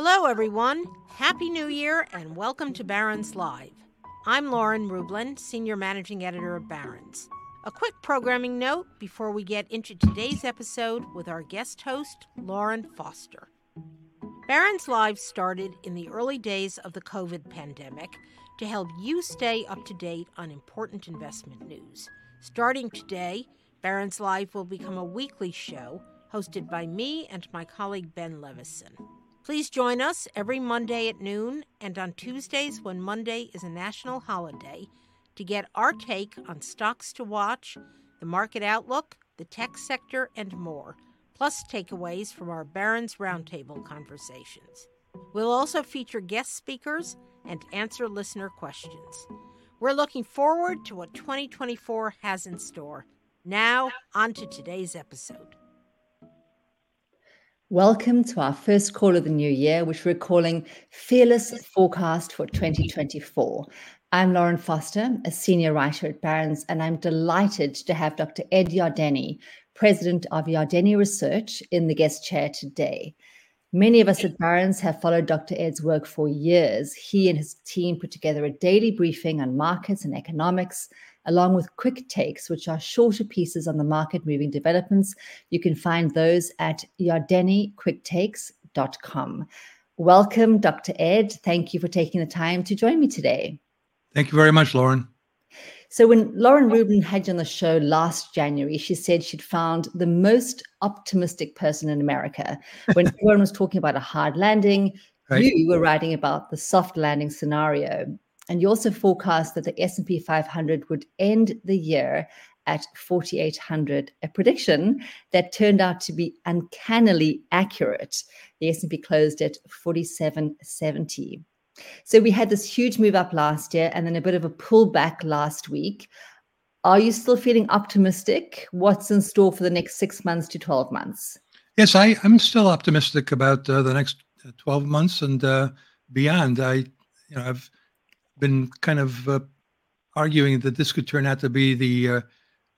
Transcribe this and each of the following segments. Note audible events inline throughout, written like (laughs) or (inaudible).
Hello, everyone. Happy New Year and welcome to Barron's Live. I'm Lauren Rublin, Senior Managing Editor of Barron's. A quick programming note before we get into today's episode with our guest host, Lauren Foster. Barron's Live started in the early days of the COVID pandemic to help you stay up to date on important investment news. Starting today, Barron's Live will become a weekly show hosted by me and my colleague Ben Levisohn. Please join us every Monday at noon and on Tuesdays when Monday is a national holiday to get our take on stocks to watch, the market outlook, the tech sector, and more, plus takeaways from our Barron's Roundtable conversations. We'll also feature guest speakers and answer listener questions. We're looking forward to what 2024 has in store. Now, on to today's episode. Welcome to our first call of the new year, which we're calling Fearless Forecast for 2024. I'm Lauren Foster, a senior writer at Barron's, and I'm delighted to have Dr. Ed Yardeni, president of Yardeni Research, in the guest chair today. Many of us at Barron's have followed Dr. Ed's work for years. He and his team put together a daily briefing on markets and economics, along with quick takes, which are shorter pieces on the market moving developments. You can find those at yardeniquicktakes.com. Welcome, Dr. Ed. Thank you for taking the time to join me today. Thank you very much, Lauren. So, when Lauren Rublin had you on the show last January, she said she'd found the most optimistic person in America. When (laughs) everyone was talking about a hard landing, right. you were writing about the soft landing scenario. And you also forecast that the S&P 500 would end the year at 4800 a prediction that turned out to be uncannily accurate the s&p closed at 4770 so we had this huge move up last year and then a bit of a pullback last week. Are you still feeling optimistic? What's in store for the next six months to 12 months? Yes, I, I'm still optimistic about uh, the next uh, 12 months and uh, beyond. I, you know, I've been kind of uh, arguing that this could turn out to be the uh,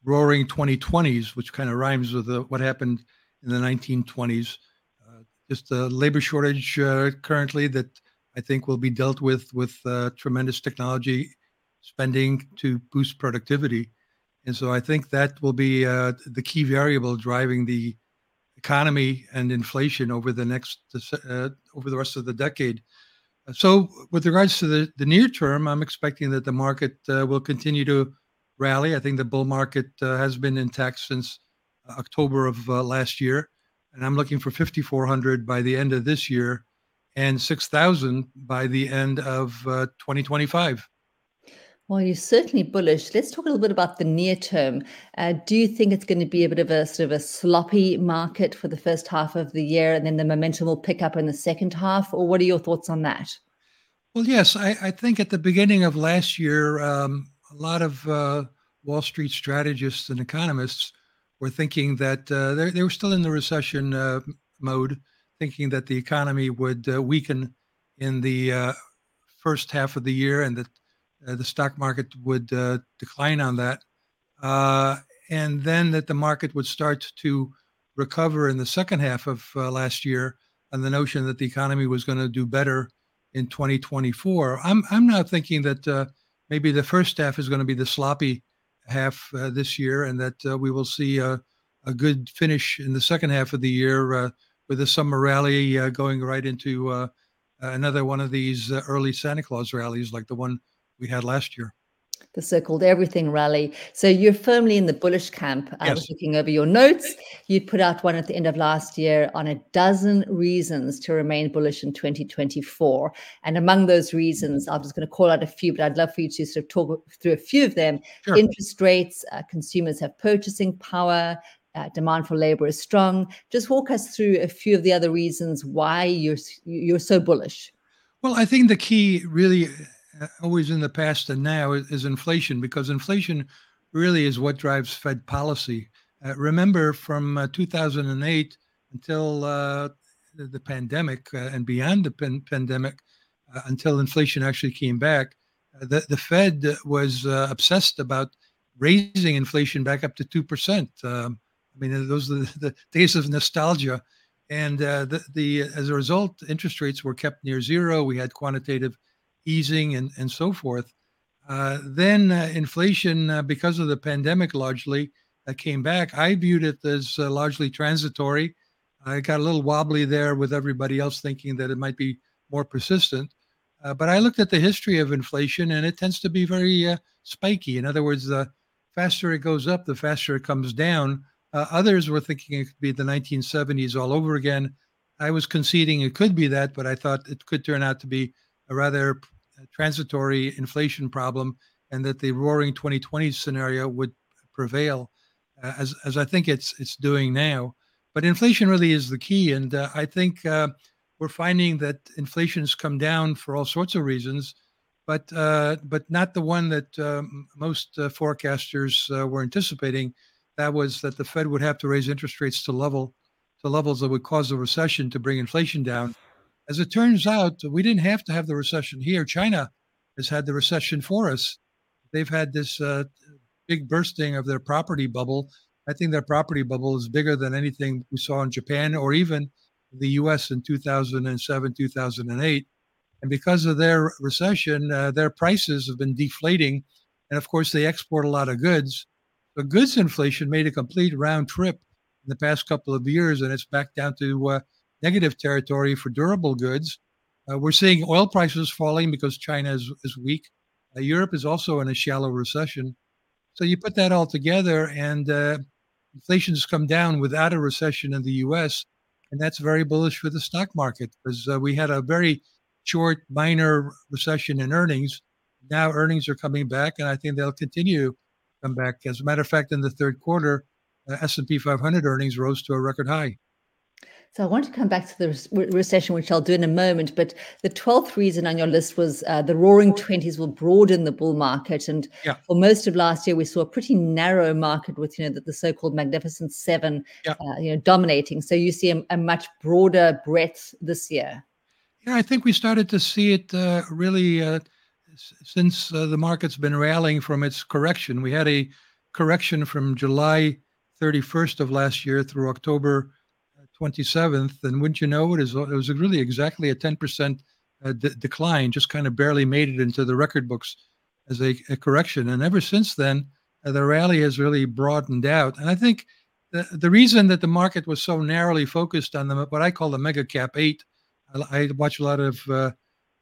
roaring 2020s, which kind of rhymes with uh, what happened in the 1920s. just a labor shortage currently that I think will be dealt with with uh, tremendous technology spending to boost productivity. And so I think that will be uh, the key variable driving the economy and inflation over the next uh, over the rest of the decade. So, with regards to the, the near term, I'm expecting that the market uh, will continue to rally. I think the bull market uh, has been intact since October of uh, last year, and I'm looking for 5,400 by the end of this year and 6,000 by the end of uh, 2025. Well, you're certainly bullish. Let's talk a little bit about the near term. Uh, do you think it's going to be a bit of a sort of a sloppy market for the first half of the year and then the momentum will pick up in the second half? Or what are your thoughts on that? Well, yes, I, I think at the beginning of last year, um, a lot of uh, Wall Street strategists and economists were thinking that uh, they, were still in the recession uh, mode thinking that the economy would uh, weaken in the uh, first half of the year and that the stock market would uh, decline on that. Uh, and then that the market would start to recover in the second half of uh, last year on the notion that the economy was going to do better in 2024. I'm, I'm now thinking that maybe the first half is going to be the sloppy half this year and that we will see a, a good finish in the second half of the year with a summer rally uh, going right into uh, another one of these uh, early Santa Claus rallies like the one we had last year. The so-called everything rally. So you're firmly in the bullish camp. I was looking over your notes. You put out one at the end of last year on a dozen reasons to remain bullish in 2024. And among those reasons, I'm just going to call out a few, but I'd love for you to sort of talk through a few of them. Sure. Interest rates, uh, consumers have purchasing power, Uh, demand for labor is strong. Just walk us through a few of the other reasons why you're you're so bullish. Well, I think the key really always in the past and now is inflation because inflation really is what drives Fed policy. Uh, remember from uh, 2008 until uh, the, pandemic uh, and beyond the pan- pandemic, uh, until inflation actually came back, the, the Fed was obsessed about raising inflation back up to 2%. Um, I mean, those are the, the days of nostalgia. And the, the as a result, interest rates were kept near zero. We had quantitative easing and, and so forth. Uh, then uh, inflation, uh, because of the pandemic, largely uh, came back. I viewed it as uh, largely transitory. I got a little wobbly there with everybody else thinking that it might be more persistent. Uh, but I looked at the history of inflation, and it tends to be very spiky. In other words, the faster it goes up, the faster it comes down. others were thinking it could be the 1970s all over again. I was conceding it could be that, but I thought it could turn out to be a rather transitory inflation problem and that the roaring 2020 scenario would prevail uh, as, as I think it's it's doing now. But inflation really is the key. And uh, I think uh, we're finding that inflation has come down for all sorts of reasons, but uh, but not the one that um, most uh, forecasters uh, were anticipating. That was that the Fed would have to raise interest rates to level to levels that would cause a recession to bring inflation down. As it turns out, we didn't have to have the recession here. China has had the recession for us. They've had this uh, big bursting of their property bubble. I think their property bubble is bigger than anything we saw in Japan or even the US in 2007, 2008. And because of their recession, uh, their prices have been deflating. And of course, they export a lot of goods. The goods inflation made a complete round trip in the past couple of years, and it's back down to uh, negative territory for durable goods. Uh, we're seeing oil prices falling because China is, is weak. Uh, Europe is also in a shallow recession. So you put that all together, and uh, inflation has come down without a recession in the US. And that's very bullish for the stock market because uh, we had a very short, minor recession in earnings. Now earnings are coming back, and I think they'll continue to come back. As a matter of fact, in the third quarter, uh, S&P 500 earnings rose to a record high. So I want to come back to the re- recession, which I'll do in a moment. But the 12th reason on your list was uh, the roaring 20s will broaden the bull market. And yeah. for most of last year, we saw a pretty narrow market with, you know, the, the so-called Magnificent Seven, yeah. uh, you know, dominating. So you see a, a, much broader breadth this year. Yeah, I think we started to see it uh, really uh, since uh, the market's been rallying from its correction. We had a correction from July 31st of last year through October 27th, and wouldn't you know it, is, it was really exactly a 10% uh, d- decline, just kind of barely made it into the record books as a, a correction. And ever since then, uh, the rally has really broadened out. And I think the, the reason that the market was so narrowly focused on the, what I call the mega cap eight, I, I watch a lot of uh,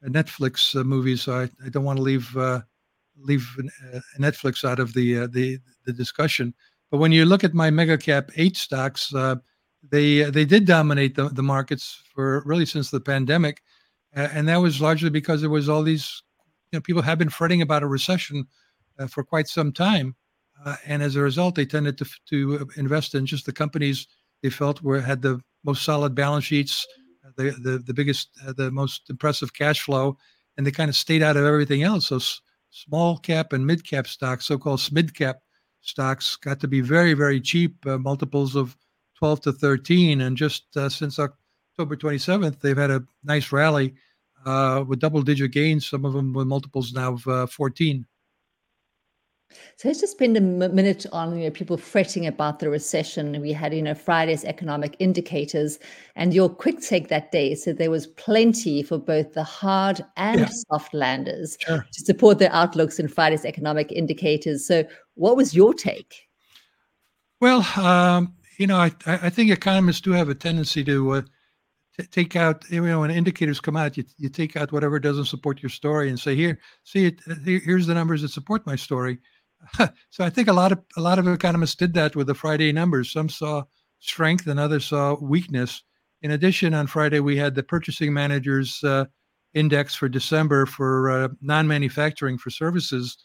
Netflix uh, movies, so I, I don't want to leave uh, leave uh, Netflix out of the the the discussion. But when you look at my mega cap eight stocks, they they did dominate the, the markets for really since the pandemic, and that was largely because there was all these you know people have been fretting about a recession uh, for quite some time, uh, and as a result, they tended to to invest in just the companies they felt were had the most solid balance sheets, uh, the the, the biggest, uh, the most impressive cash flow, and they kind of stayed out of everything else. So s- small cap and mid cap stocks, so-called mid cap stocks, got to be very very cheap, uh, multiples of 12 to 13. And just uh, since October 27th, they've had a nice rally uh, with double digit gains, some of them with multiples now of uh, 14. So let's just spend a minute on you know people fretting about the recession. We had you know Friday's economic indicators, and your quick take that day said there was plenty for both the hard and yeah. soft landers sure. to support their outlooks in Friday's economic indicators. So, what was your take? Well, um, you know, I, I think economists do have a tendency to uh, t- take out, you know, when indicators come out, you, you take out whatever doesn't support your story and say, here, see it, uh, here's the numbers that support my story. (laughs) so I think a lot of a lot of economists did that with the Friday numbers. Some saw strength and others saw weakness. In addition, on Friday we had the purchasing managers uh, index for December for uh, non-manufacturing for services,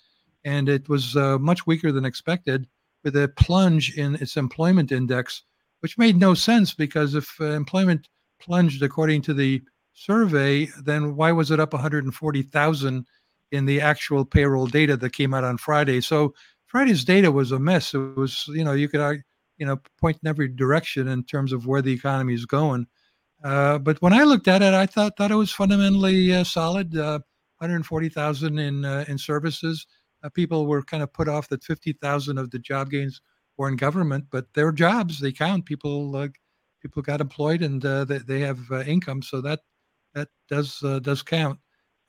and it was uh, much weaker than expected. With a plunge in its employment index, which made no sense because if uh, employment plunged according to the survey, then why was it up 140,000 in the actual payroll data that came out on Friday? So Friday's data was a mess. It was, you know, you could, you know, point in every direction in terms of where the economy is going. Uh, but when I looked at it, I thought thought it was fundamentally uh, solid. Uh, 140,000 in uh, in services. Uh, people were kind of put off that 50,000 of the job gains were in government, but their jobs they count. People people got employed and they, they have income, so that that does does count.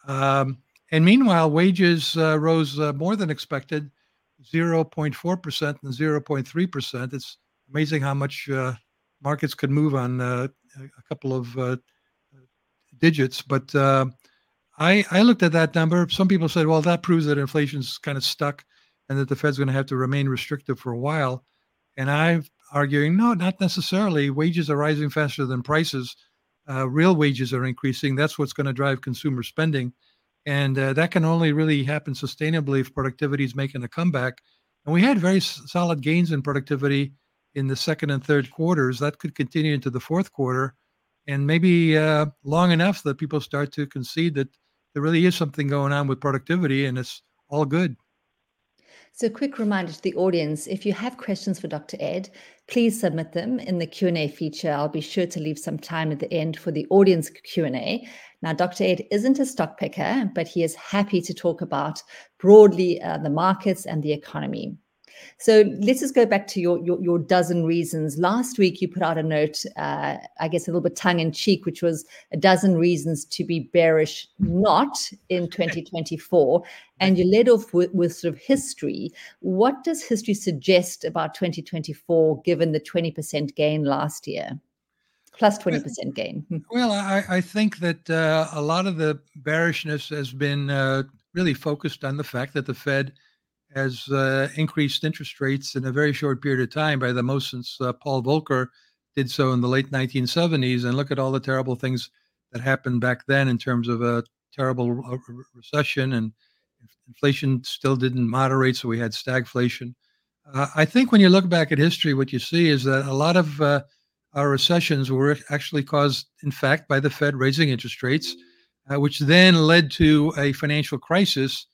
Um, and meanwhile, wages rose more than expected, 0.4 percent and 0.3 percent. It's amazing how much markets could move on uh, a couple of uh, digits. But uh, I, I looked at that number. Some people said, well, that proves that inflation's kind of stuck and that the Fed's going to have to remain restrictive for a while. And I'm arguing, no, not necessarily. Wages are rising faster than prices. Uh, real wages are increasing. That's what's going to drive consumer spending. And uh, that can only really happen sustainably if productivity is making a comeback. And we had very s- solid gains in productivity in the second and third quarters. That could continue into the fourth quarter, and maybe uh, long enough that people start to concede that there really is something going on with productivity, and it's all good. So, quick reminder to the audience: if you have questions for Dr. Ed, please submit them in the Q and A feature. I'll be sure to leave some time at the end for the audience Q and A. Now, Dr. Ed isn't a stock picker, but he is happy to talk about broadly uh, the markets and the economy. So let's just go back to your, your, your dozen reasons. Last week you put out a note, uh, I guess a little bit tongue in cheek, which was a dozen reasons to be bearish not in (laughs) 2024, and you led off with, with sort of history. What does history suggest about 2024, given the 20% gain last year? Plus 20% gain. Hmm. Well, I, I think that uh, a lot of the bearishness has been uh, really focused on the fact that the Fed has uh, increased interest rates in a very short period of time by the most since uh, Paul Volcker did so in the late 1970s. And look at all the terrible things that happened back then in terms of a terrible recession and inflation still didn't moderate, so we had stagflation. Uh, I think when you look back at history, what you see is that a lot of uh, our recessions were actually caused, in fact, by the Fed raising interest rates, uh, which then led to a financial crisis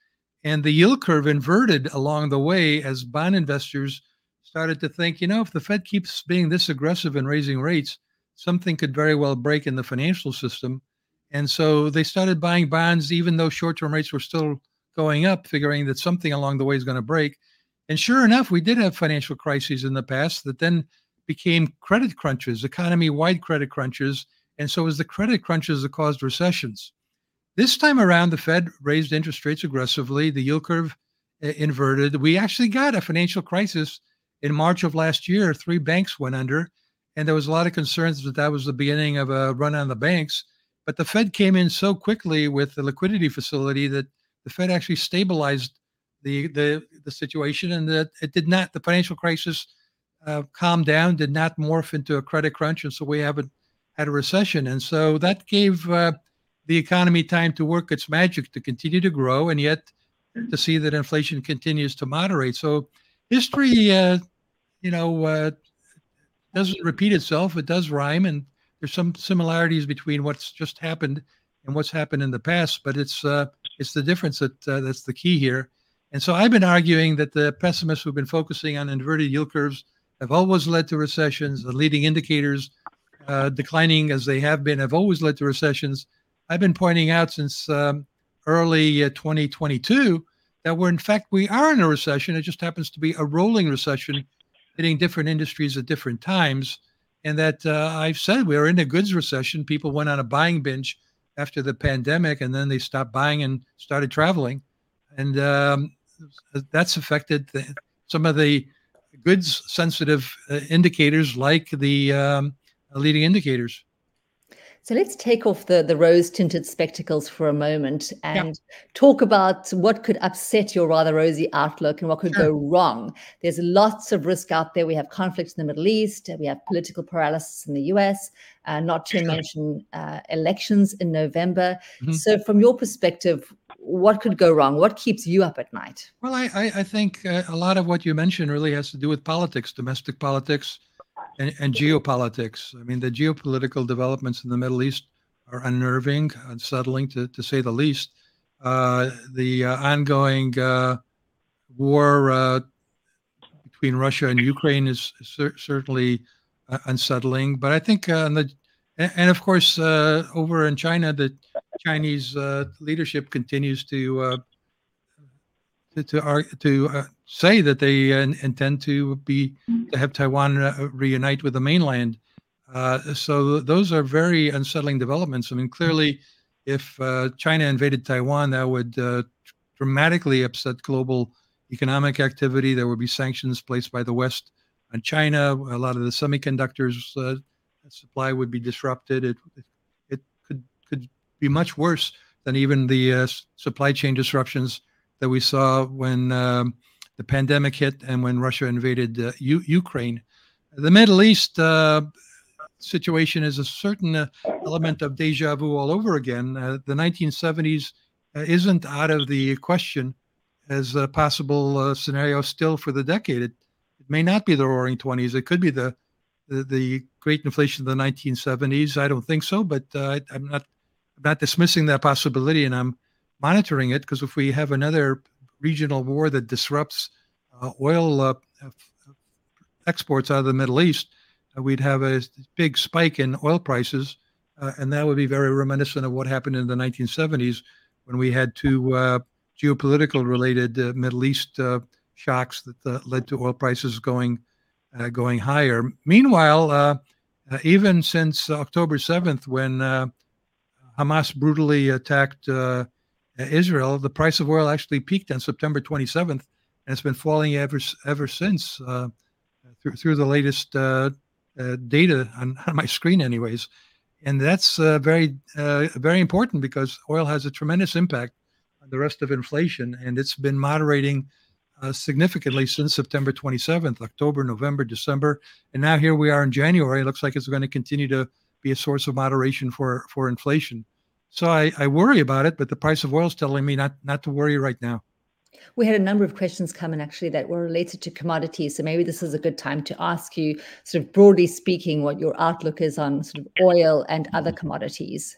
and the yield curve inverted along the way as bond investors started to think, you know, if the Fed keeps being this aggressive in raising rates, something could very well break in the financial system. And so they started buying bonds, even though short term rates were still going up, figuring that something along the way is going to break. And sure enough, we did have financial crises in the past that then became credit crunches, economy wide credit crunches. And so it was the credit crunches that caused recessions. This time around, the Fed raised interest rates aggressively. The yield curve uh, inverted. We actually got a financial crisis in March of last year. Three banks went under, and there was a lot of concerns that that was the beginning of a run on the banks. But the Fed came in so quickly with the liquidity facility that the Fed actually stabilized the the, the situation, and that it did not. The financial crisis uh, calmed down, did not morph into a credit crunch, and so we haven't had a recession. And so that gave uh, the economy time to work its magic to continue to grow and yet to see that inflation continues to moderate. So history, uh, you know, uh, doesn't repeat itself. It does rhyme, and there's some similarities between what's just happened and what's happened in the past. But it's uh, it's the difference that uh, that's the key here. And so I've been arguing that the pessimists who've been focusing on inverted yield curves have always led to recessions. The leading indicators uh, declining as they have been have always led to recessions. I've been pointing out since um, early uh, 2022 that we're in fact we are in a recession. It just happens to be a rolling recession, hitting different industries at different times. And that uh, I've said we are in a goods recession. People went on a buying binge after the pandemic, and then they stopped buying and started traveling, and um, that's affected the, some of the goods sensitive uh, indicators like the um, leading indicators. So let's take off the, the rose tinted spectacles for a moment and talk about what could upset your rather rosy outlook and what could sure. go wrong. There's lots of risk out there. We have conflicts in the Middle East, we have political paralysis in the US, uh, not to sure. mention uh, elections in November. Mm-hmm. So, from your perspective, what could go wrong? What keeps you up at night? Well, I, I, I think uh, a lot of what you mentioned really has to do with politics, domestic politics, and, and geopolitics. I mean, the geopolitical developments in the Middle East are unnerving, unsettling to, to say the least. Uh, the uh, ongoing uh, war uh, between Russia and Ukraine is cer- certainly uh, unsettling. But I think, the, and, and, of course, over in China, the Chinese leadership continues to to to, to say that they intend to be to have Taiwan reunite with the mainland. Uh, so those are very unsettling developments. I mean, clearly, if uh, China invaded Taiwan, that would uh, dramatically upset global economic activity. There would be sanctions placed by the West on China. A lot of the semiconductors uh, supply would be disrupted. It, it could could be much worse than even the uh, supply chain disruptions that we saw when um, the pandemic hit and when Russia invaded U- Ukraine. The Middle East situation is a certain uh, element of deja vu all over again. Uh, the 1970s uh, isn't out of the question as a possible uh, scenario still for the decade. It, it, may not be the roaring 20s. It could be the, the, the great inflation of the 1970s. I don't think so, but uh, I'm not I'm not dismissing that possibility, and I'm monitoring it because if we have another regional war that disrupts uh, oil exports out of the Middle East, uh, we'd have a big spike in oil prices, uh, and that would be very reminiscent of what happened in the 1970s when we had two uh, geopolitical related uh, Middle East uh, shocks that uh, led to oil prices going going higher. Meanwhile, even since October 7th, when Hamas brutally attacked Israel, the price of oil actually peaked on September 27th, and it's been falling ever ever since through through the latest uh, data on, (laughs) on, my screen, anyways. And that's uh, very, uh, very important because oil has a tremendous impact on the rest of inflation, and it's been moderating uh, significantly since September 27th, October, November, December, and now here we are in January. It looks like it's going to continue to be a source of moderation for for inflation. So I, I worry about it, but the price of oil is telling me not not to worry right now. We had a number of questions come in actually that were related to commodities. So maybe this is a good time to ask you, sort of broadly speaking, what your outlook is on sort of oil and other commodities.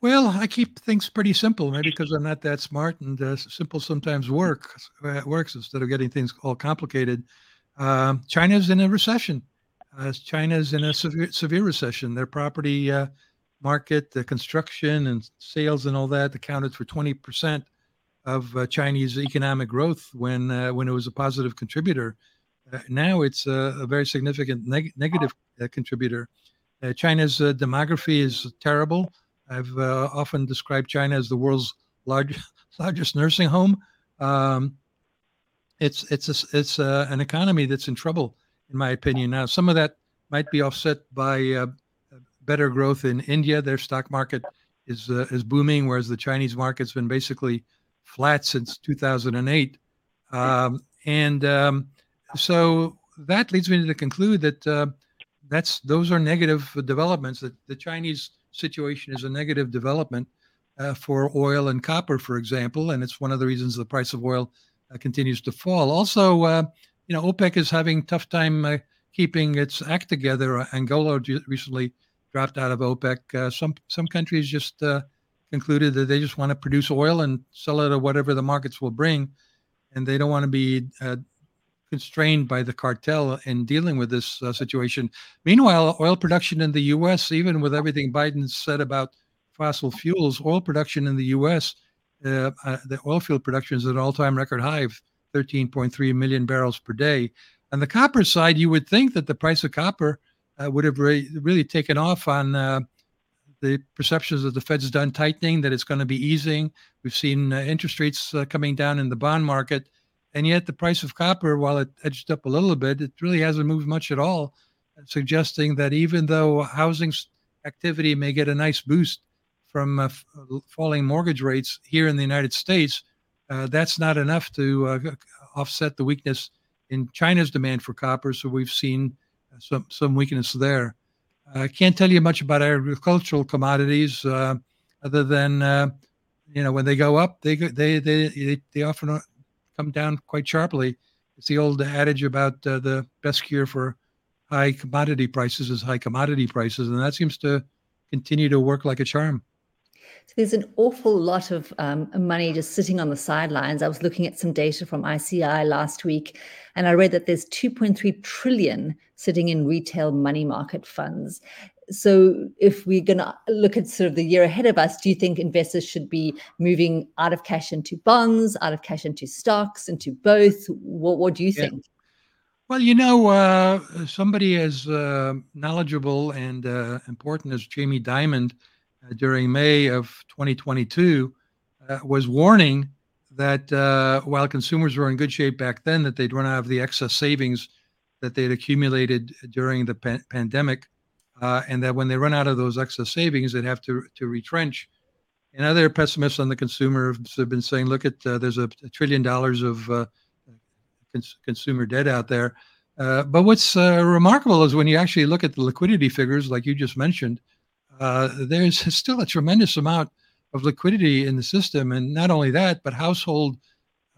Well, I keep things pretty simple, maybe because I'm not that smart, and uh, simple sometimes works uh, works instead of getting things all complicated. Uh, China's in a recession. Uh, China's in a severe, severe recession. Their property uh, market, the construction and sales and all that accounted for 20 percent of uh, Chinese economic growth when uh, when it was a positive contributor. Uh, now it's a, a very significant neg- negative uh, contributor. Uh, China's uh, demography is terrible. I've often described China as the world's large, (laughs) largest nursing home. Um, it's it's a, it's an economy that's in trouble, in my opinion. Now, some of that might be offset by better growth in India. Their stock market is is booming, whereas the Chinese market's been basically flat since 2008. Um, and um, so that leads me to conclude that uh, that's those are negative developments. That the Chinese situation is a negative development uh, for oil and copper, for example, and it's one of the reasons the price of oil uh, continues to fall. Also, uh, you know, OPEC is having tough time uh, keeping its act together. Angola recently dropped out of OPEC. Uh, some some countries just concluded that they just want to produce oil and sell it at whatever the markets will bring, and they don't want to be uh, constrained by the cartel in dealing with this uh, situation. Meanwhile, oil production in the U.S., even with everything Biden said about fossil fuels, oil production in the U.S., uh, uh, the oil field production is at an all-time record high of 13.3 million barrels per day. On the copper side, you would think that the price of copper uh, would have re- really taken off on uh, the perceptions that the Fed's done tightening, that it's going to be easing. We've seen uh, interest rates uh, coming down in the bond market. And yet the price of copper, while it edged up a little bit, it really hasn't moved much at all, suggesting that even though housing activity may get a nice boost from uh, uh falling mortgage rates here in the United States, uh, that's not enough to offset the weakness in China's demand for copper. So we've seen some some weakness there. I can't tell you much about agricultural commodities uh, other than uh, you know, when they go up, they they they they often come down quite sharply. It's the old adage about uh, the best cure for high commodity prices is high commodity prices, and that seems to continue to work like a charm. So there's an awful lot of um, money just sitting on the sidelines. I was looking at some data from ICI last week, and I read that there's 2.3 trillion sitting in retail money market funds. So if we're going to look at sort of the year ahead of us, do you think investors should be moving out of cash into bonds, out of cash into stocks, into both? What, what do you yeah. think? Well, you know, uh, somebody as uh, knowledgeable and uh, important as Jamie Dimon uh, during May of 2022 uh, was warning that uh, while consumers were in good shape back then, that they'd run out of the excess savings that they'd accumulated during the pa- pandemic, and that when they run out of those excess savings, they'd have to to retrench. And other pessimists on the consumer have been saying, "Look at there's a, a, trillion dollars of cons- consumer debt out there." Uh, but what's uh, remarkable is when you actually look at the liquidity figures, like you just mentioned, uh, there's still a tremendous amount of liquidity in the system. And not only that, but household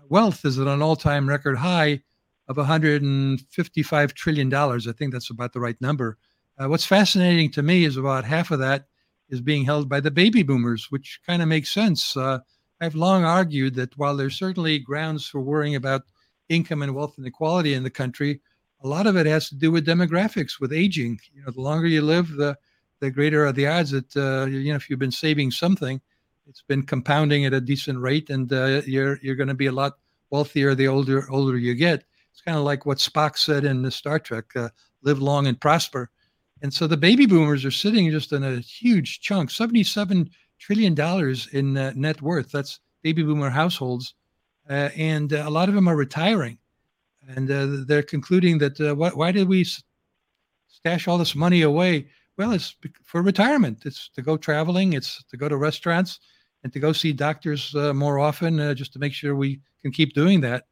wealth is at an all time record high of $155 trillion. I think that's about the right number. Uh, what's fascinating to me is about half of that is being held by the baby boomers, which kind of makes sense. Uh, I've long argued that while there's certainly grounds for worrying about income and wealth inequality in the country, a lot of it has to do with demographics, with aging. You know, the longer you live, the the greater are the odds that uh, you know if you've been saving something, it's been compounding at a decent rate, and uh, you're you're going to be a lot wealthier the older older you get. It's kind of like what Spock said in the Star Trek: uh, "Live long and prosper." And so the baby boomers are sitting just in a huge chunk, seventy-seven trillion dollars in uh, net worth. That's baby boomer households, uh, and uh, a lot of them are retiring and they're concluding that why did we stash all this money away? Well, it's for retirement. It's to go traveling. It's to go to restaurants and to go see doctors uh, more often, uh, just to make sure we can keep doing that.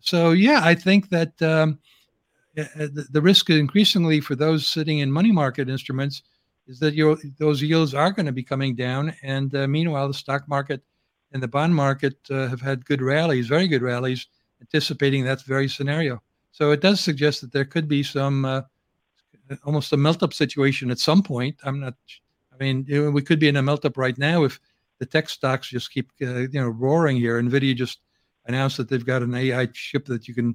So yeah, I think that um, the, the risk increasingly for those sitting in money market instruments is that your those yields are going to be coming down, and uh, meanwhile, the stock market and the bond market uh, have had good rallies, very good rallies anticipating that very scenario. So it does suggest that there could be some uh, almost a melt up situation at some point. I'm not. I mean, we could be in a melt up right now if the tech stocks just keep uh, you know roaring here. Nvidia just announced that they've got an AI chip that you can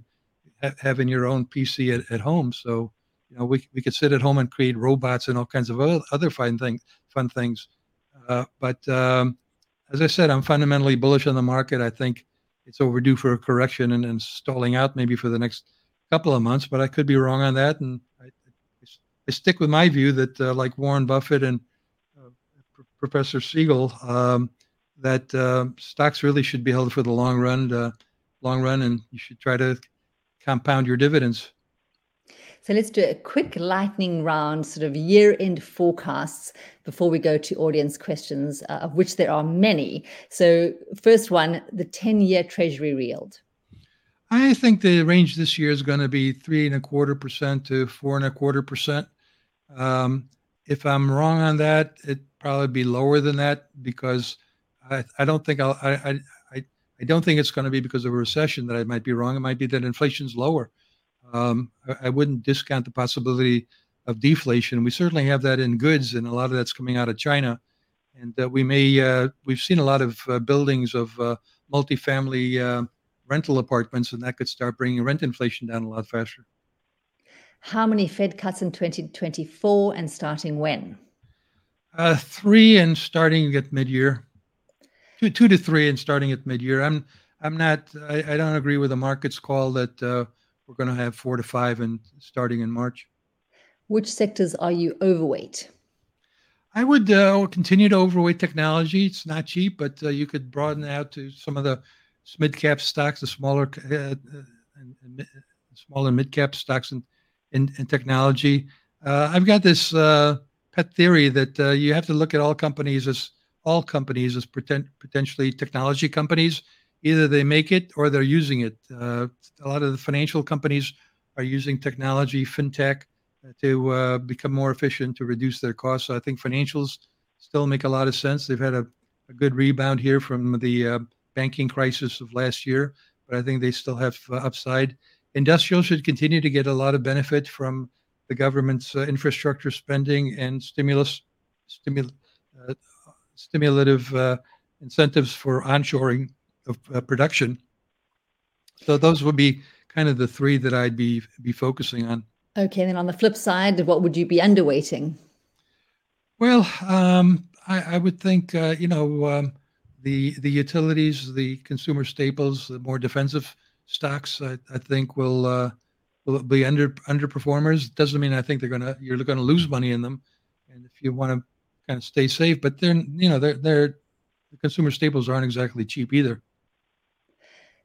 ha- have in your own PC at, at home. So you know we we could sit at home and create robots and all kinds of other, other fun things. Fun things. Uh, but um, as I said, I'm fundamentally bullish on the market. I think it's overdue for a correction and, and stalling out maybe for the next couple of months, but I could be wrong on that. And I, stick with my view that, uh, like Warren Buffett and uh, Professor Siegel, um, that uh, stocks really should be held for the long run, uh, long run, and you should try to compound your dividends. So let's do a quick lightning round, sort of year end forecasts before we go to audience questions, uh, of which there are many. So, first one the 10 year Treasury yield. I think the range this year is going to be three and a quarter percent to four and a quarter percent. Um, if I'm wrong on that, it probably be lower than that because I, I don't think I'll, I, I, I don't think it's going to be because of a recession that I might be wrong. It might be that inflation's lower. Um, I, I, wouldn't discount the possibility of deflation. We certainly have that in goods, and a lot of that's coming out of China. And uh, we may uh, we've seen a lot of uh, buildings of uh, multifamily uh, rental apartments, and that could start bringing rent inflation down a lot faster. How many Fed cuts in 2024, and starting when? Uh, three and starting at mid-year. Two, two to three and starting at mid-year. I'm I'm not. I, I don't agree with the market's call that we're going to have four to five and starting in March. Which sectors are you overweight? I would uh, continue to overweight technology. It's not cheap, but uh, you could broaden out to some of the mid cap stocks, the smaller, uh, uh and, and, small and mid cap stocks in, in, in technology. Uh, I've got this uh, pet theory that you have to look at all companies as all companies as poten- potentially technology companies either they make it or they're using it. Uh, a lot of the financial companies are using technology, fintech, to uh, become more efficient, to reduce their costs. So I think financials still make a lot of sense. They've had a, a good rebound here from the uh, banking crisis of last year, but I think they still have uh, upside. Industrial should continue to get a lot of benefit from the government's uh, infrastructure spending and stimulus, stimul, uh, stimulative uh, incentives for onshoring of uh, production. So those would be kind of the three that I'd be be focusing on. Okay, then on the flip side, what would you be underweighting? Well, um, I, I, would think uh, you know um, the the utilities, the consumer staples, the more defensive stocks. I, I think will uh, will be under underperformers. Doesn't mean I think they're gonna you're going to lose money in them. And if you want to kind of stay safe, but they're you know they're they're the consumer staples aren't exactly cheap either.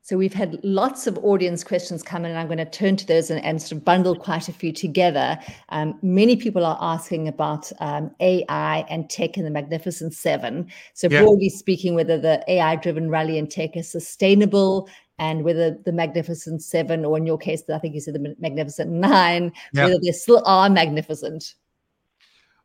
So we've had lots of audience questions come in, and I'm going to turn to those and, and sort of bundle quite a few together. Um, many people are asking about um, AI and tech in the Magnificent Seven. So yeah. broadly speaking, whether the AI-driven rally in tech is sustainable, and whether the Magnificent Seven, or in your case, I think you said the Magnificent Nine, yeah. whether they still are magnificent.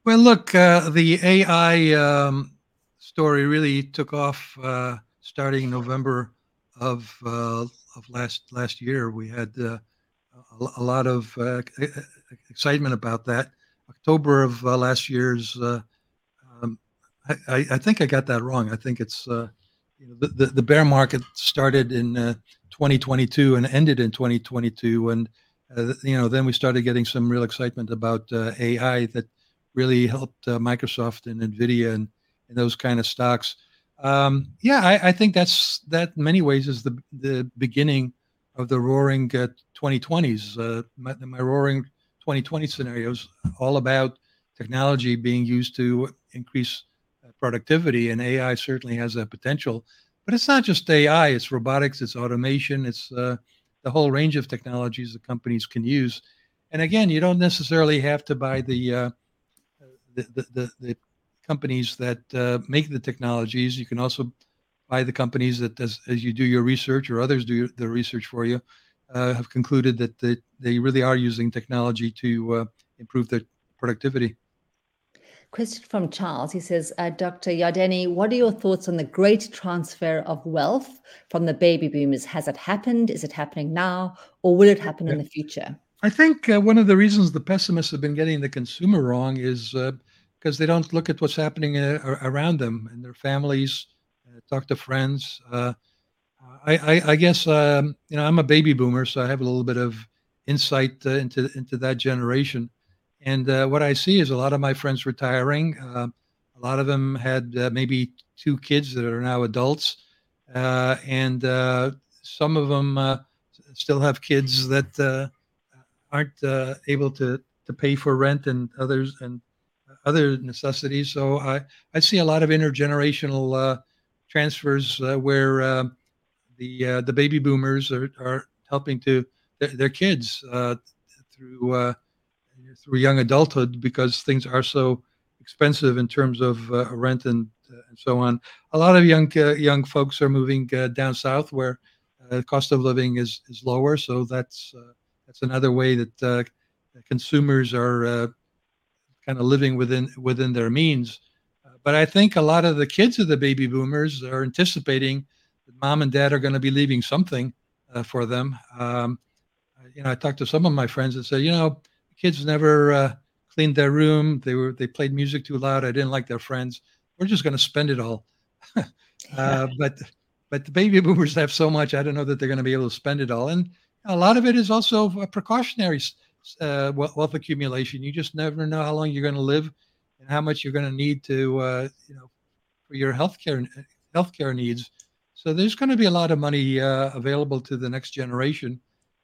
Well, look, uh, the AI um, story really took off uh, starting November of uh, of last last year. We had uh, a, a, lot of uh, excitement about that. October of uh, last year's. Uh, um, I, I, think I got that wrong. I think it's uh, you know, the, the, the bear market started in 2022 and ended in 2022, and you know then we started getting some real excitement about AI that really helped Microsoft and Nvidia and, and those kind of stocks. Um, yeah, I, I, think that's that many ways is the the beginning of the roaring uh, 2020s. Uh, my, my roaring 2020 scenarios all about technology being used to increase uh, productivity, and AI certainly has that potential. But it's not just AI; it's robotics, it's automation, it's uh, the whole range of technologies that companies can use. And again, you don't necessarily have to buy the uh, the, the, the, companies that uh, make the technologies. You can also buy the companies that, as, as you do your research or others do the research for you, uh, have concluded that they, they really are using technology to uh, improve their productivity. Question from Charles. He says, uh, Dr. Yardeni, what are your thoughts on the great transfer of wealth from the baby boomers? Has it happened? Is it happening now? Or will it happen yeah. in the future? I think uh, one of the reasons the pessimists have been getting the consumer wrong is uh, because they don't look at what's happening uh, around them and their families, uh, talk to friends. Uh, I, I, I, guess um, you know I'm a baby boomer, so I have a little bit of insight uh, into into that generation. And uh, what I see is a lot of my friends retiring. Uh, a lot of them had maybe two kids that are now adults, and some of them still have kids that aren't able to to pay for rent, and others and other necessities. So I, I see a lot of intergenerational uh, transfers uh, where uh, the uh, the baby boomers are, are helping to their, their kids uh, through uh, through young adulthood because things are so expensive in terms of uh, rent and and so on. A lot of young uh, young folks are moving uh, down south where the cost of living is is lower. So that's that's another way that consumers are kind of living within within their means. Uh, but I think a lot of the kids of the baby boomers are anticipating that mom and dad are going to be leaving something uh, for them. Um, you know, I talked to some of my friends and said, you know, kids never uh, cleaned their room. They were they played music too loud. I didn't like their friends. We're just going to spend it all. (laughs) uh, but but the baby boomers have so much. I don't know that they're going to be able to spend it all. And a lot of it is also a precautionary uh, wealth accumulation. You just never know how long you're going to live and how much you're going to need to, uh, you know, for your healthcare healthcare needs. So there's going to be a lot of money uh, available to the next generation,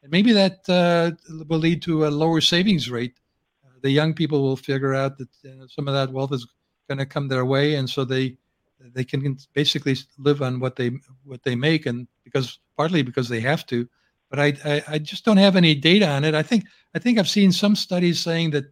and maybe that uh, will lead to a lower savings rate. Uh, the young people will figure out that some of that wealth is going to come their way, and so they they can basically live on what they what they make, and because partly because they have to, but I, I, I just don't have any data on it. I think I think I've seen some studies saying that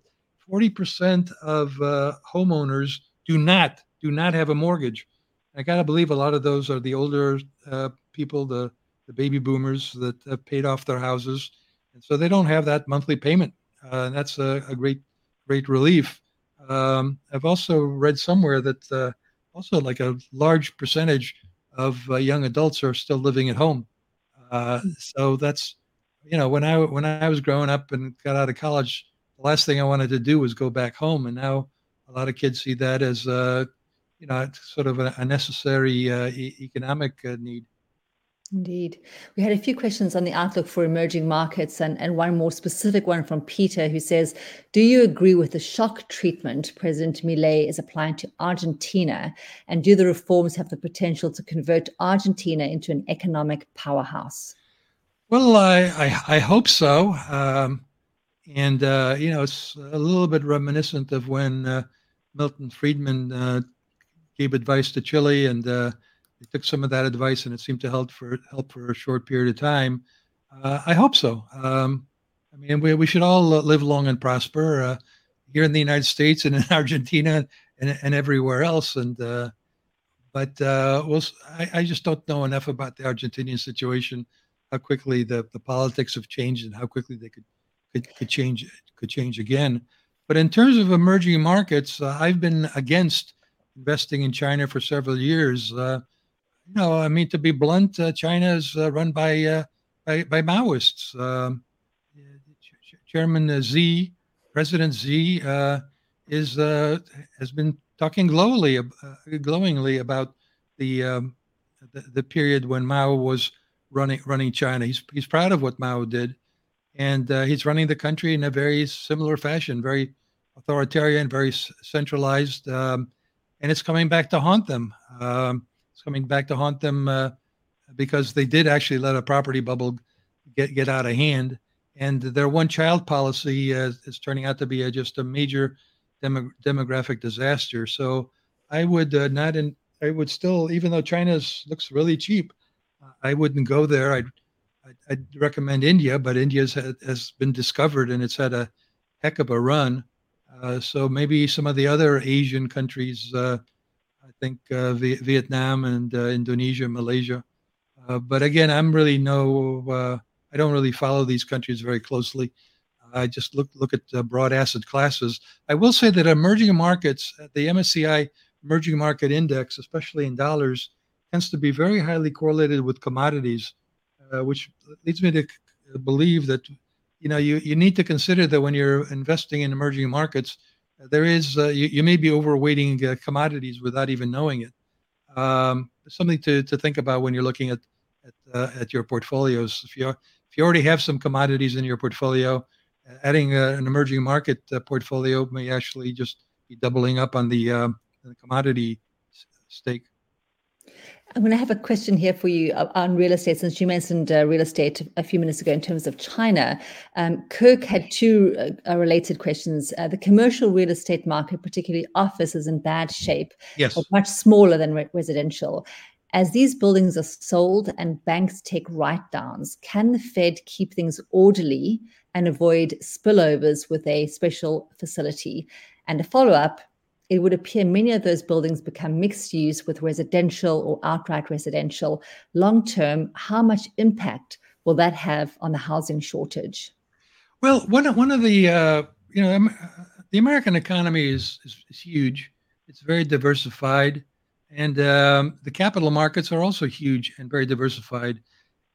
40% of uh, homeowners do not do not have a mortgage. I got to believe a lot of those are the older uh, people, the the baby boomers that have paid off their houses, and so they don't have that monthly payment. Uh, and that's a, a, great great relief. Um, I've also read somewhere that uh, also like a large percentage of uh, young adults are still living at home. Uh, so that's you know when I when I was growing up and got out of college, the last thing I wanted to do was go back home, and now a lot of kids see that as uh, you know sort of a, a necessary uh, economic need. Indeed. We had a few questions on the outlook for emerging markets, and, and one more specific one from Peter, who says Do you agree with the shock treatment President Milei is applying to Argentina? And do the reforms have the potential to convert Argentina into an economic powerhouse? Well, I, I, I hope so. Um, and, uh, you know, it's a little bit reminiscent of when uh, Milton Friedman uh, gave advice to Chile and uh, they took some of that advice and it seemed to help for help for a short period of time. Uh, I hope so. Um, I mean, we, we should all live long and prosper uh, here in the United States and in (laughs) Argentina and, and everywhere else. And uh, but uh, well, I, I just don't know enough about the Argentinian situation, how quickly the, the politics have changed and how quickly they could could, could change could change again. But in terms of emerging markets, uh, I've been against investing in China for several years. Uh, know, I mean, to be blunt, uh, China is uh, run by, uh, by, by Maoists. Um, Chairman Xi, President Xi, uh, is uh, has been talking glowingly, uh, glowingly about the, um, the, the period when Mao was running running China. He's he's proud of what Mao did, and he's running the country in a very similar fashion, very authoritarian, very centralized, um, and it's coming back to haunt them. Um, coming back to haunt them uh, because they did actually let a property bubble get get out of hand, and their one-child policy uh, is turning out to be a, just a major demo- demographic disaster. So I would uh, not in I would still, even though China looks really cheap, I wouldn't go there. I'd I'd, recommend India, but India's had, has been discovered and it's had a heck of a run. Uh, so maybe some of the other Asian countries uh, think uh, Vietnam and uh, Indonesia, Malaysia. Uh, but again, I'm really no, I don't really follow these countries very closely. I just look look at broad asset classes. I will say that emerging markets, the MSCI Emerging Market Index, especially in dollars, tends to be very highly correlated with commodities, uh, which leads me to believe that you know you, you need to consider that when you're investing in emerging markets, there is uh, you, you, may be overweighting uh, commodities without even knowing it. Um, something to, to think about when you're looking at at, uh, at your portfolios. If you if you already have some commodities in your portfolio, adding an emerging market portfolio may actually just be doubling up on the, um, the commodity stake. I'm going to have a question here for you uh, on real estate, since you mentioned uh, real estate a few minutes ago in terms of China. Um, Kirk had two uh, related questions. Uh, the commercial real estate market, particularly office, is in bad shape. Yes. Much smaller than re- residential. As these buildings are sold and banks take write downs, can the Fed keep things orderly and avoid spillovers with a special facility? And a follow up it would appear many of those buildings become mixed use with residential or outright residential. Long term, how much impact will that have on the housing shortage? Well, one one of the uh, you know the American economy is, is, is huge. It's very diversified, and um, the capital markets are also huge and very diversified.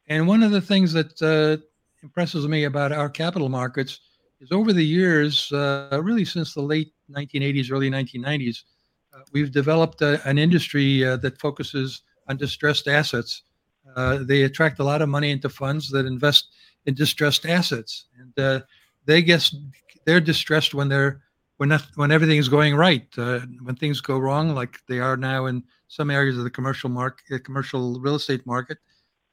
And one of the things that uh, impresses me about our capital markets is over the years, uh, really since the late 1980s, early 1990s, uh, we've developed a, an industry uh, that focuses on distressed assets. Uh, they attract a lot of money into funds that invest in distressed assets, and uh, they guess they're distressed when they're when not, when everything is going right. Uh, when things go wrong, like they are now in some areas of the commercial market, commercial real estate market,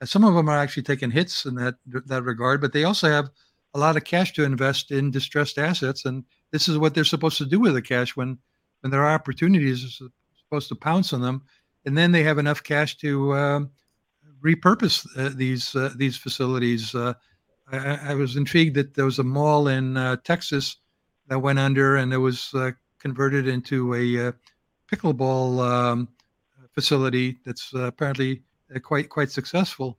some of them are actually taking hits in that that regard. But they also have a lot of cash to invest in distressed assets, and this is what they're supposed to do with the cash when when there are opportunities. They're supposed to pounce on them, and then they have enough cash to um, repurpose uh, these uh, these facilities. Uh, I, I, was intrigued that there was a mall in uh, Texas that went under, and it was uh, converted into a uh, pickleball um, facility that's apparently quite quite successful.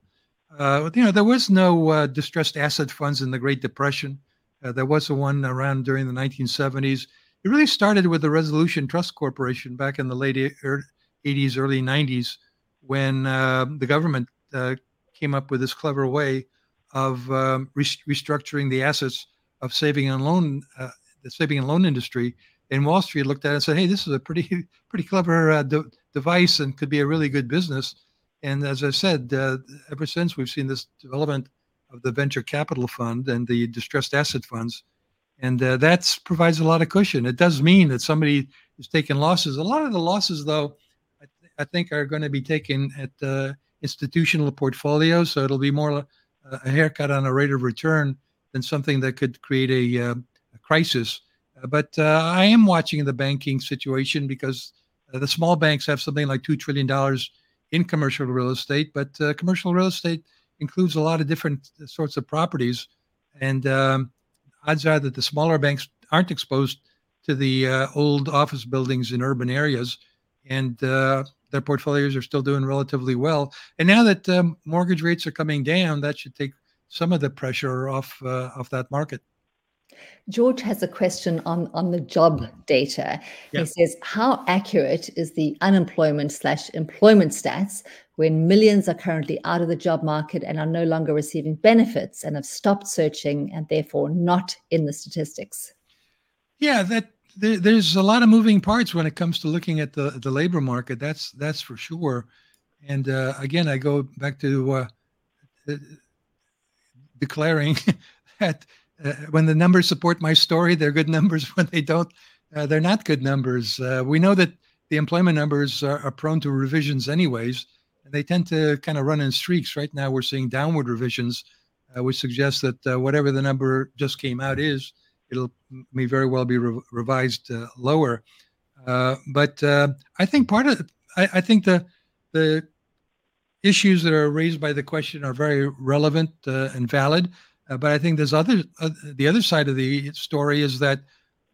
Uh, you know, there was no uh, distressed asset funds in the Great Depression. Uh, there was one around during the 1970s. It really started with the Resolution Trust Corporation back in the late 80s 80s, early 90s, when uh, the government uh, came up with this clever way of um, restructuring the assets of saving and loan, uh, the saving and loan industry. And Wall Street looked at it and said, "Hey, this is a pretty, (laughs) pretty clever uh, de- device and could be a really good business." And as I said, uh, ever since we've seen this development of the venture capital fund and the distressed asset funds, and uh, that provides a lot of cushion. It does mean that somebody is taking losses. A lot of the losses, though, I, th- I think are going to be taken at uh, institutional portfolios, so it'll be more a haircut on a rate of return than something that could create a, uh, a crisis. Uh, but uh, I am watching the banking situation because the small banks have something like two trillion dollars in commercial real estate, but uh, commercial real estate includes a lot of different sorts of properties, and um, odds are that the smaller banks aren't exposed to the uh, old office buildings in urban areas, and uh, their portfolios are still doing relatively well. And now that um, mortgage rates are coming down, that should take some of the pressure off uh, off that market. George has a question on, on the job data. He says, How accurate is the unemployment slash employment stats when millions are currently out of the job market and are no longer receiving benefits and have stopped searching and therefore not in the statistics? Yeah, that there, there's a lot of moving parts when it comes to looking at the, the labor market. That's that's for sure. And uh, again, I go back to uh, declaring (laughs) that uh, when the numbers support my story, they're good numbers. (laughs) When they don't, uh, they're not good numbers. Uh, we know that the employment numbers are, are, prone to revisions, anyways. And they tend to kind of run in streaks. Right now, we're seeing downward revisions, uh, which suggests that uh, whatever the number just came out is, it'll may very well be re- revised uh, lower. but I think part of I, I think the the issues that are raised by the question are very relevant and valid. Uh, but I think there's other uh, the other side of the story is that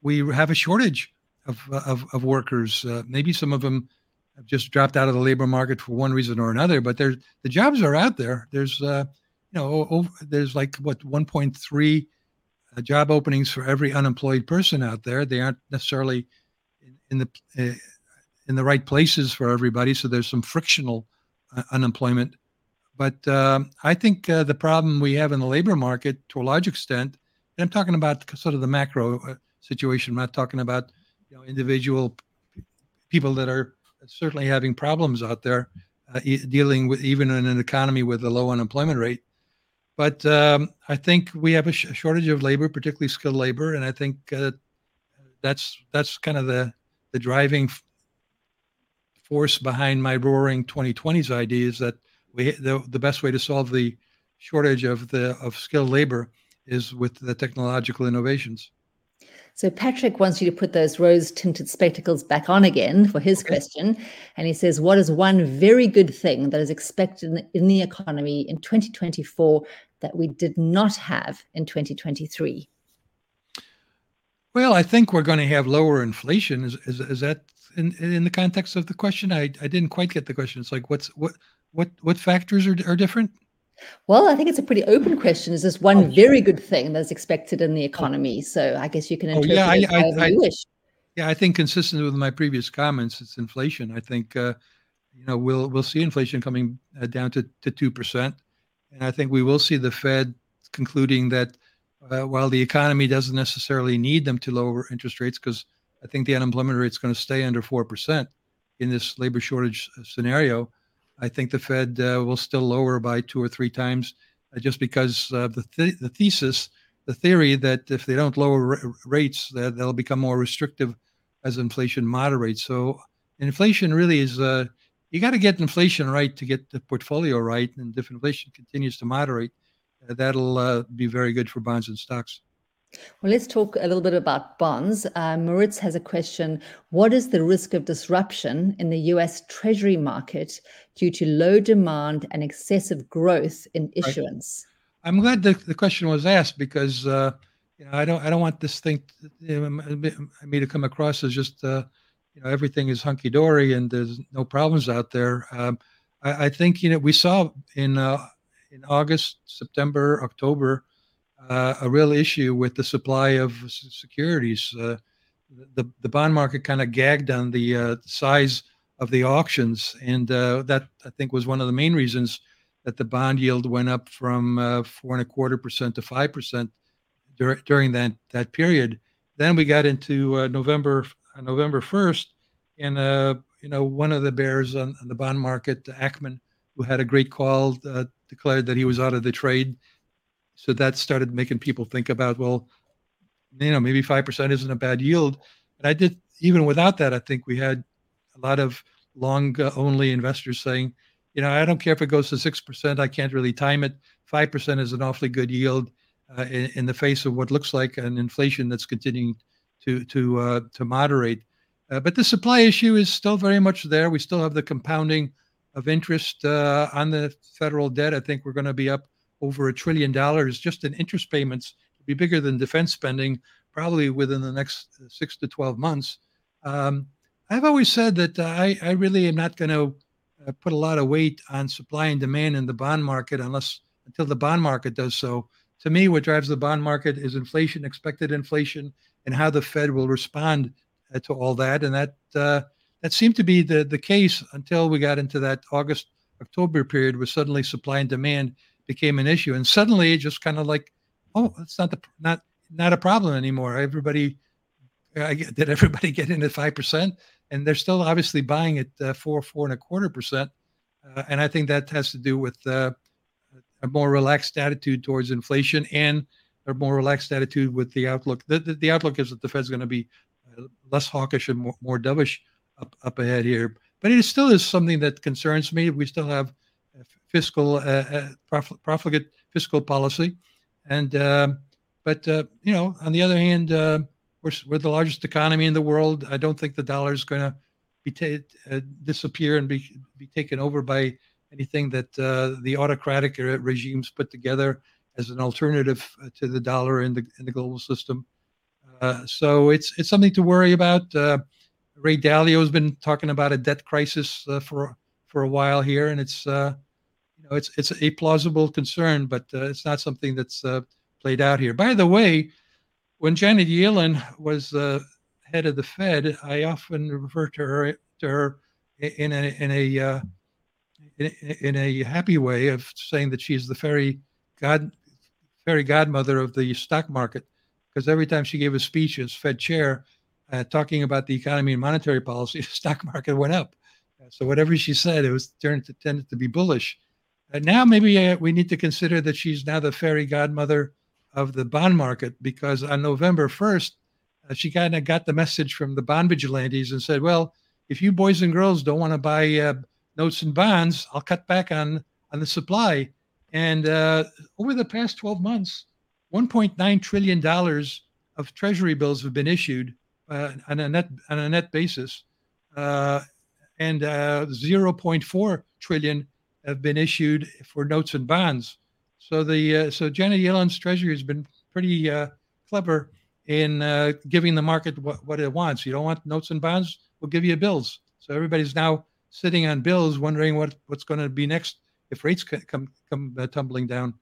we have a shortage of of, of workers. Uh, maybe some of them have just dropped out of the labor market for one reason or another. But there's the jobs are out there. There's uh, you know over, there's like what 1.3 uh, job openings for every unemployed person out there. They aren't necessarily in, in the in the right places for everybody. So there's some frictional unemployment. But uh, I think uh, the problem we have in the labor market, to a large extent, and I'm talking about sort of the macro uh, situation. I'm not talking about you know, individual people that are certainly having problems out there, uh, e- dealing with even in an economy with a low unemployment rate. But um, I think we have a, sh- shortage of labor, particularly skilled labor, and I think uh, that's that's kind of the the driving force behind my roaring 2020s idea is that we the, the best way to solve the shortage of the of skilled labor is with the technological innovations. So Patrick wants you to put those rose-tinted spectacles back on again for his okay. question, and he says, "What is one very good thing that is expected in the, economy in 2024 that we did not have in 2023?" Well, I think we're going to have lower inflation. Is is, is that in in the context of the question? I, I didn't quite get the question. It's like what's what what what factors are, are different? Well, I think it's a pretty open question. Is this one oh, very good thing that's expected in the economy? So I guess you can interpret oh, yeah, it I, I, you wish. Yeah, I think consistent with my previous comments, it's inflation. I think uh, you know we'll we'll see inflation coming uh, down to to two percent, and I think we will see the Fed concluding that uh, while the economy doesn't necessarily need them to lower interest rates, because I think the unemployment rate is going to stay under four percent in this labor shortage uh, scenario I think the Fed uh, will still lower by two or three times, uh, just because uh, the th- the thesis, the theory that if they don't lower r- rates, that they'll become more restrictive as inflation moderates. So inflation really is uh, you got to get inflation right to get the portfolio right, and if inflation continues to moderate, uh, that'll uh, be very good for bonds and stocks. Well, let's talk a little bit about bonds. Uh, Moritz has a question. What is the risk of disruption in the US Treasury market due to low demand and excessive growth in issuance? Right. I'm glad the, the question was asked because uh, you know I don't I don't want this thing to, you know, me to come across as just uh, you know everything is hunky dory and there's no problems out there. Um, I, I, think you know we saw in uh, in August, September, October uh, a real issue with the supply of securities. Uh, the the bond market kind of gagged on the uh, size of the auctions, and uh, that I think was one of the main reasons that the bond yield went up from uh, four and a quarter percent to five percent dur- during that that period. Then we got into uh, November November first, and you know one of the bears on, on, the bond market, Ackman, who had a great call, declared that he was out of the trade. So that started making people think about, well, you know, maybe five percent isn't a bad yield. And I did even without that, I think we had a lot of long only investors saying, you know, I don't care if it goes to six percent. I can't really time it. Five percent is an awfully good yield uh, in, in, the face of what looks like an inflation that's continuing to to uh, to moderate. Uh, but the supply issue is still very much there. We still have the compounding of interest uh, on the federal debt. I think we're going to be up over a trillion dollars just in interest payments. It'll be bigger than defense spending probably within the next six to twelve months. Um, I've always said that I, I really am not going to uh, put a lot of weight on supply and demand in the bond market unless until the bond market does so. To me, what drives the bond market is inflation, expected inflation, and how the Fed will respond uh, to all that. And that uh, that seemed to be the the case until we got into that August October period, where suddenly supply and demand became an issue, and suddenly just kind of like, oh, it's not the not not a problem anymore. Everybody, uh, did everybody get into five percent? and they're still obviously buying at uh, four, four and a quarter percent. Uh, and I think that has to do with uh, a more relaxed attitude towards inflation and a more relaxed attitude with the outlook. The, the, the outlook is that the Fed's going to be uh, less hawkish and more, more dovish up, up ahead here. But it still is something that concerns me. We still have fiscal, uh, uh, profligate fiscal policy. And, um, but, you know, on the other hand, we're, we're the largest economy in the world. I don't think the dollar is going to be ta- uh, disappear and be be taken over by anything that uh, the autocratic regimes put together as an alternative uh, to the dollar in the in the global system. Uh, so it's it's something to worry about. Uh, Ray Dalio has been talking about a debt crisis uh, for for a while here, and it's it's it's a plausible concern, but it's not something that's played out here. By the way, when Janet Yellen was the head of the Fed, I often refer to her to her in a in a uh, in, in, a happy way of saying that she's the fairy god fairy godmother of the stock market because every time she gave a speech as Fed chair uh, talking about the economy and monetary policy, (laughs) the stock market went up. So whatever she said, it was turned to tended to be bullish. Uh, now maybe uh, we need to consider that she's now the fairy godmother of the bond market because on November 1st, uh, she kind of got the message from the bond vigilantes and said, well, if you boys and girls don't want to buy uh, notes and bonds, I'll cut back on, on the supply. And uh, over the past 12 months, $1.9 trillion of treasury bills have been issued uh, on, a net, on a net basis. And uh, 0.4 trillion have been issued for notes and bonds. So the uh, so Janet Yellen's Treasury has been pretty uh, clever in uh, giving the market what, what, it wants. You don't want notes and bonds? We'll give you bills. So everybody's now sitting on bills, wondering what what's going to be next if rates come come uh, tumbling down.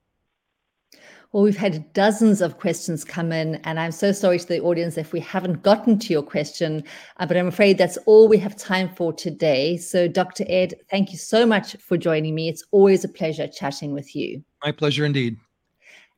Well, we've had dozens of questions come in, and I'm so sorry to the audience if we haven't gotten to your question, uh, but I'm afraid that's all we have time for today. So, Dr. Ed, thank you so much for joining me. It's always a pleasure chatting with you. My pleasure indeed.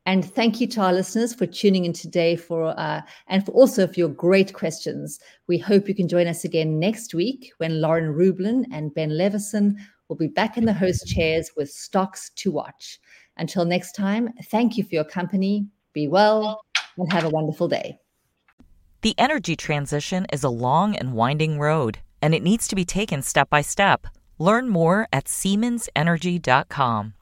And thank you to our listeners for tuning in today for uh, and for also for your great questions. We hope you can join us again next week when Lauren Rublin and Ben Levisohn will be back in the host chairs with stocks to watch. Until next time, thank you for your company. Be well and have a wonderful day. The energy transition is a long and winding road, and it needs to be taken step by step. Learn more at SiemensEnergy.com.